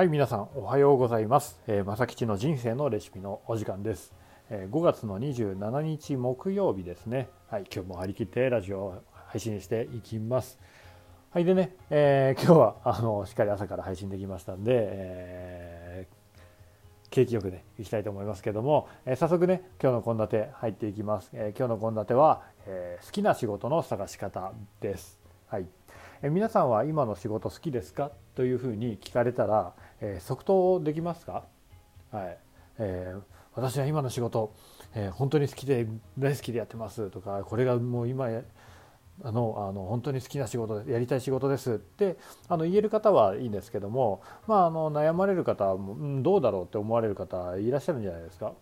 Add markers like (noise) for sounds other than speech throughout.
はい皆さんおはようございます、えー、まさきちの人生のレシピのお時間です、えー5月の27日木曜日ですね。はい今日も張り切ってラジオを配信していきます。はいでね、えー今日はあのしっかり朝から配信できましたんで、えー景気よくねいきたいと思いますけども、えー早速ね今日の献立入っていきます、えー今日の献立は、えー好きな仕事の探し方です。はい。え皆さんは今の仕事好きですか？というふうに聞かれたら、えー即答できますか？はい、えー私は今の仕事、えー本当に好きで大好きでやってますとかこれがもう今あのあの本当に好きな仕事やりたい仕事ですってあの言える方はいいんですけども、まあ、あの悩まれる方も、うん、どうだろうって思われる方いらっしゃるんじゃないですか？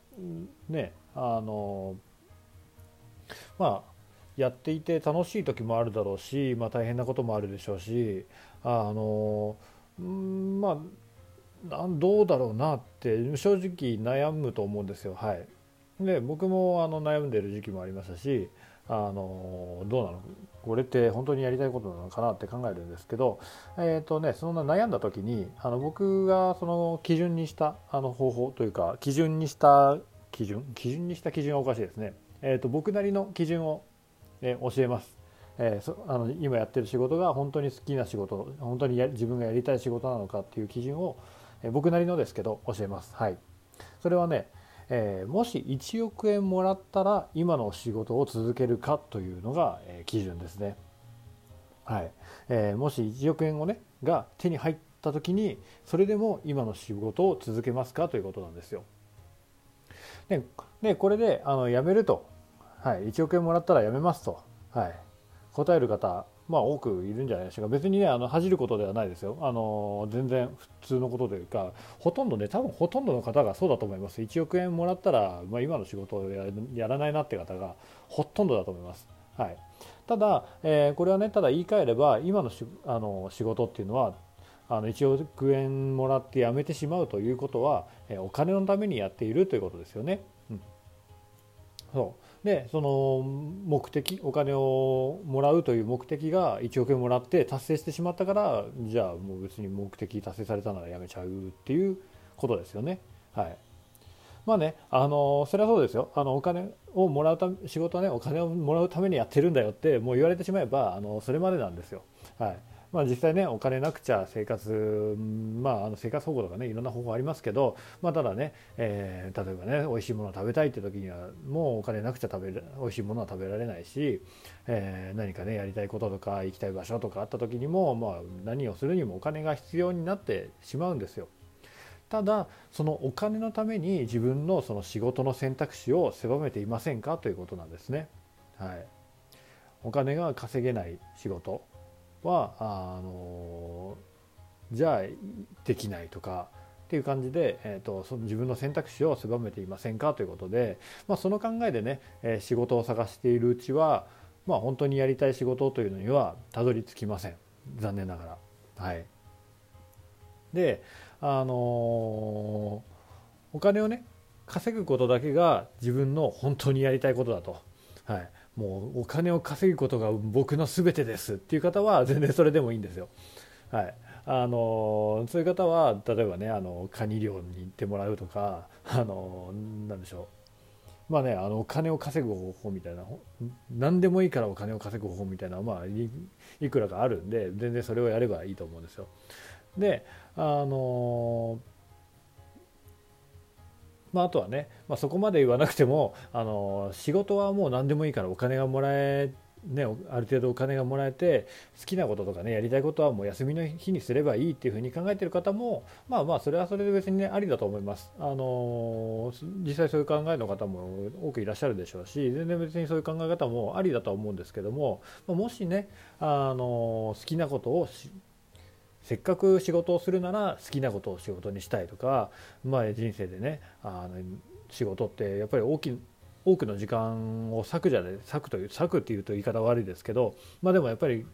ねあのまあやっていて楽しい時もあるだろうし、まあ、大変なこともあるでしょうしあのうんまあなんどうだろうなって正直悩むと思うんですよ。はい、で僕もあの悩んでる時期もありましたしあのどうなの？これって本当にやりたいことなのかなって考えるんですけど、えーとね、そんな悩んだ時にあの僕がその基準にしたあの方法というか基準にした基準？基準にした基準はおかしいですね、えーと僕なりの基準を、え教えます、えーそあの今やってる仕事が本当に好きな仕事本当に自分がやりたい仕事なのかっていう基準を、僕なりのですけど教えます。はい。それはねえーもし1億円もらったら今の仕事を続けるかというのが、えー基準ですね。はい。えーもし1億円をねが手に入った時にそれでも今の仕事を続けますかということなんですよ。ででこれであの辞めると、はい、1億円もらったら辞めますと、はい、答える方まあ多くいるんじゃないでしょうか。別にねあの恥じることではないですよ。あの全然普通のことというかほとんどね多分ほとんどの方がそうだと思います。1億円もらったら、まあ、今の仕事をやらないなって方がほとんどだと思います、はい、ただ、えーこれはねただ言い換えれば今のしあの仕事っていうのはあの1億円もらって辞めてしまうということは、えーお金のためにやっているということですよね。うん、そう。でその目的お金をもらうという目的が1億円もらって達成してしまったからじゃあもう別に目的達成されたならやめちゃうっていうことですよね。はいまあね、あのそれはそうですよあのお金をもらうため仕事はねお金をもらうためにやってるんだよってもう言われてしまえばあのそれまでなんですよ。はいまあ、実際ねお金なくちゃ生活、まあ、あの生活保護とかねいろんな方法ありますけど、まあ、ただね、えー例えばね美味しいものを食べたいって時にはもうお金なくちゃ食べる美味しいものは食べられないし、えー何かねやりたいこととか行きたい場所とかあった時にも、まあ、何をするにもお金が必要になってしまうんですよ。ただそのお金のために自分のその仕事の選択肢を狭めていませんかということなんですね。はい、お金が稼げない仕事はあのじゃあできないとかっていう感じで、えー、とその自分の選択肢を狭めていませんかということで、まあ、その考えでね、えー仕事を探しているうちは、まあ、本当にやりたい仕事というのにはたどり着きません。残念ながら。はい、であのお金をね稼ぐことだけが自分の本当にやりたいことだと、はい、もうお金を稼ぐことが僕の全てですっていう方は全然それでもいいんですよ。はい、あのそういう方は例えばねあのカニ漁に行ってもらうとかあのなんでしょうまあねあのお金を稼ぐ方法みたいな何でもいいからお金を稼ぐ方法みたいなまあいいくらかあるんで全然それをやればいいと思うんですよ。であのまあ、あとはね、まあ、そこまで言わなくてもあの仕事はもう何でもいいからお金がもらえ、ね、ある程度お金がもらえて好きなこととかねやりたいことはもう休みの日にすればいいっていうふうに考えてる方もまあまあそれはそれで別にねありだと思います。あの実際そういう考えの方も多くいらっしゃるでしょうし全然別にそういう考え方もありだとは思うんですけどもまあもしねあの好きなことをしせっかく仕事をするなら好きなことを仕事にしたいとか、まあ、人生でねあの仕事ってやっぱり大き多くの時間を割くじゃない割くという割くっていうと言い方悪いですけど、まあ、でもやっぱり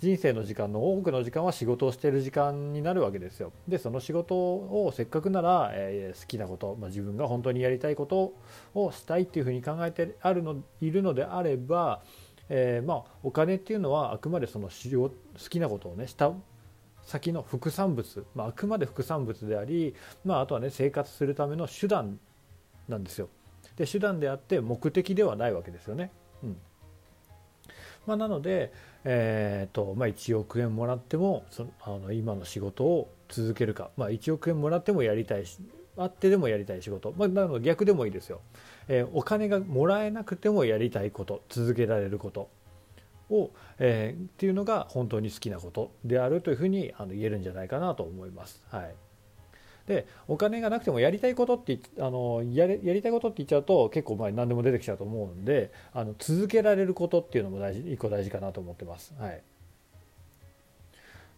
人生の時間の多くの時間は仕事をしている時間になるわけですよ。でその仕事をせっかくなら、えー好きなこと、まあ、自分が本当にやりたいことをしたいっていうふうに考えてあるのいるのであれば、えーまあ、お金っていうのはあくまでその好きなことをねした先の副産物、まあ、あくまで副産物であり、まあ、あとはね生活するための手段なんですよ。で手段であって目的ではないわけですよね。うん。まあ、なので、えーとまあ、1億円もらってもそのあの今の仕事を続けるか、まあ、1億円もらってもやりたいしあってでもやりたい仕事、まあ、なので逆でもいいですよ、えー、お金がもらえなくてもやりたいこと続けられること。を、えー、っていうのが本当に好きなことであるというふうにあの言えるんじゃないかなと思います。はいでお金がなくてもやりたいことってあのやりたいことって言っちゃうと結構まあ何でも出てきちゃうと思うんであの続けられることっていうのも大事一個大事かなと思ってます。はい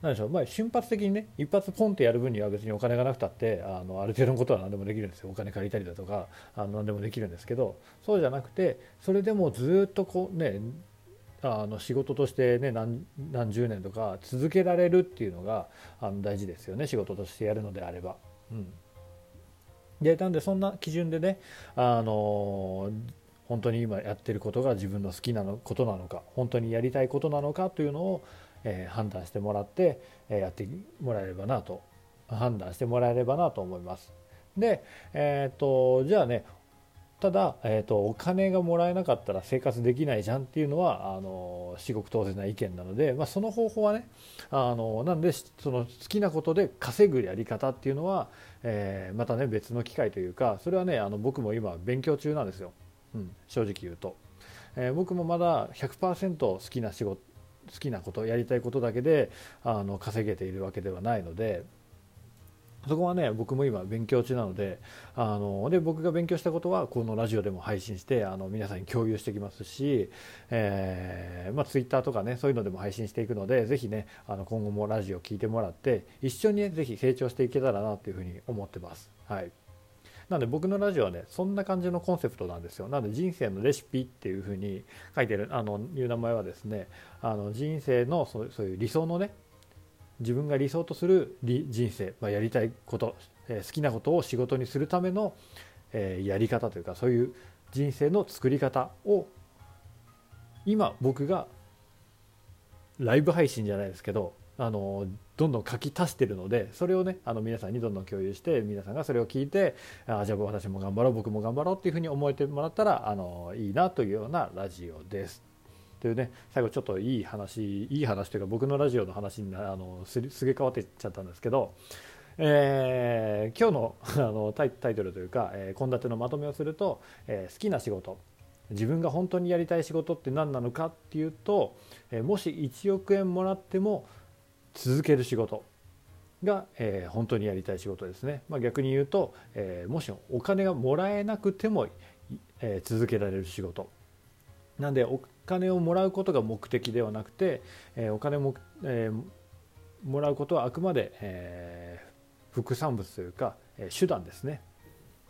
なんでしょう、まあ、瞬発的にね一発ポンってやる分には別にお金がなくたってあのある程度のことは何でもできるんですよお金借りたりだとかあの何でもできるんですけどそうじゃなくてそれでもずっとこうねあの仕事としてね何何十年とか続けられるっていうのがあの大事ですよね仕事としてやるのであれば。うん、でなんでそんな基準でねあの本当に今やってることが自分の好きなのことなのか本当にやりたいことなのかというのを、えー、判断してもらって、えー、やってもらえればなと判断してもらえればなと思います。で、えーと、じゃあねただ、えーと、お金がもらえなかったら生活できないじゃんっていうのはあの至極当然な意見なので、まあ、その方法はねあのなんでその好きなことで稼ぐやり方っていうのは、えー、またね別の機会というかそれはねあの僕も今勉強中なんですよ、うん、正直言うと、えー、僕もまだ100%好きな仕事好きなことやりたいことだけであの稼げているわけではないので。そこはね僕も今勉強中なのであので僕が勉強したことはこのラジオでも配信してあの皆さんに共有してきますし、えーまあ、ツイッターとかねそういうのでも配信していくのでぜひねあの今後もラジオ聞いてもらって一緒にねぜひ成長していけたらなというふうに思ってます。はいなので僕のラジオはねそんな感じのコンセプトなんですよなので人生のレシピっていうふうに書いてるあのいう名前はですねあの人生のそうそういう理想のね自分が理想とする人生、まあ、やりたいこと、え好きなことを仕事にするための、えやり方というかそういう人生の作り方を今僕がライブ配信じゃないですけどあのどんどん書き足してるのでそれをねあの皆さんにどんどん共有して皆さんがそれを聞いてあじゃあ私も頑張ろう僕も頑張ろうっていうふうに思えてもらったらあのいいなというようなラジオです。というね最後ちょっといい話いい話というか僕のラジオの話にあのすげ替わってっちゃったんですけど、えー、今日の (laughs) あのタイトルというか献立、えー、のまとめをすると、えー、好きな仕事自分が本当にやりたい仕事って何なのかっていうと、えー、もし1億円もらっても続ける仕事が、えー、本当にやりたい仕事ですね、まあ、逆に言うと、えー、もしお金がもらえなくても、えー、続けられる仕事。なんで金をもらうことが目的ではなくて、えお金も、え、もらうことはあくまで、え、副産物というか、え手段ですね、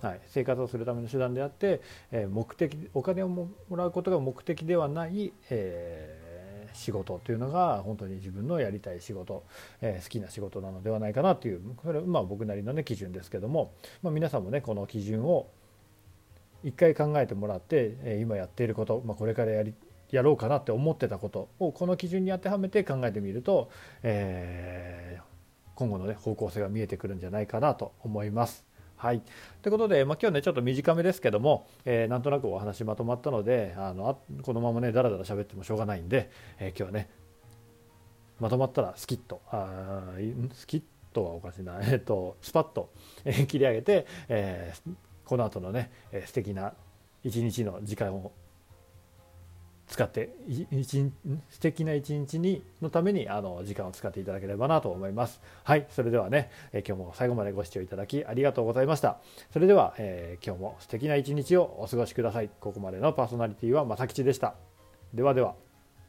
はい、生活をするための手段であって、え目的お金をもらうことが目的ではない、えー、仕事というのが本当に自分のやりたい仕事、え好きな仕事なのではないかなというこれはまあ僕なりの、ね、基準ですけども、まあ、皆さんもねこの基準を一回考えてもらってえ今やっていること、まあ、これからやりやろうかなって思ってたことをこの基準に当てはめて考えてみると、えー、今後の、ね、方向性が見えてくるんじゃないかなと思います。はい、ということで、まあ、今日ねちょっと短めですけども、えー、なんとなくお話まとまったのであのこのままねだらだら喋ってもしょうがないんで、えー、今日はねまとまったらスキッとあスキッとはおかしいな、(laughs) えーと、スパッと、えー、切り上げて、えー、この後のね、えー、素敵な一日の時間を使って素敵な一日にのためにあの時間を使っていただければなと思います。はい、それではね、え今日も最後までご視聴いただきありがとうございました。それでは、えー、今日も素敵な一日をお過ごしください。ここまでのパーソナリティはまさきちでした。ではでは。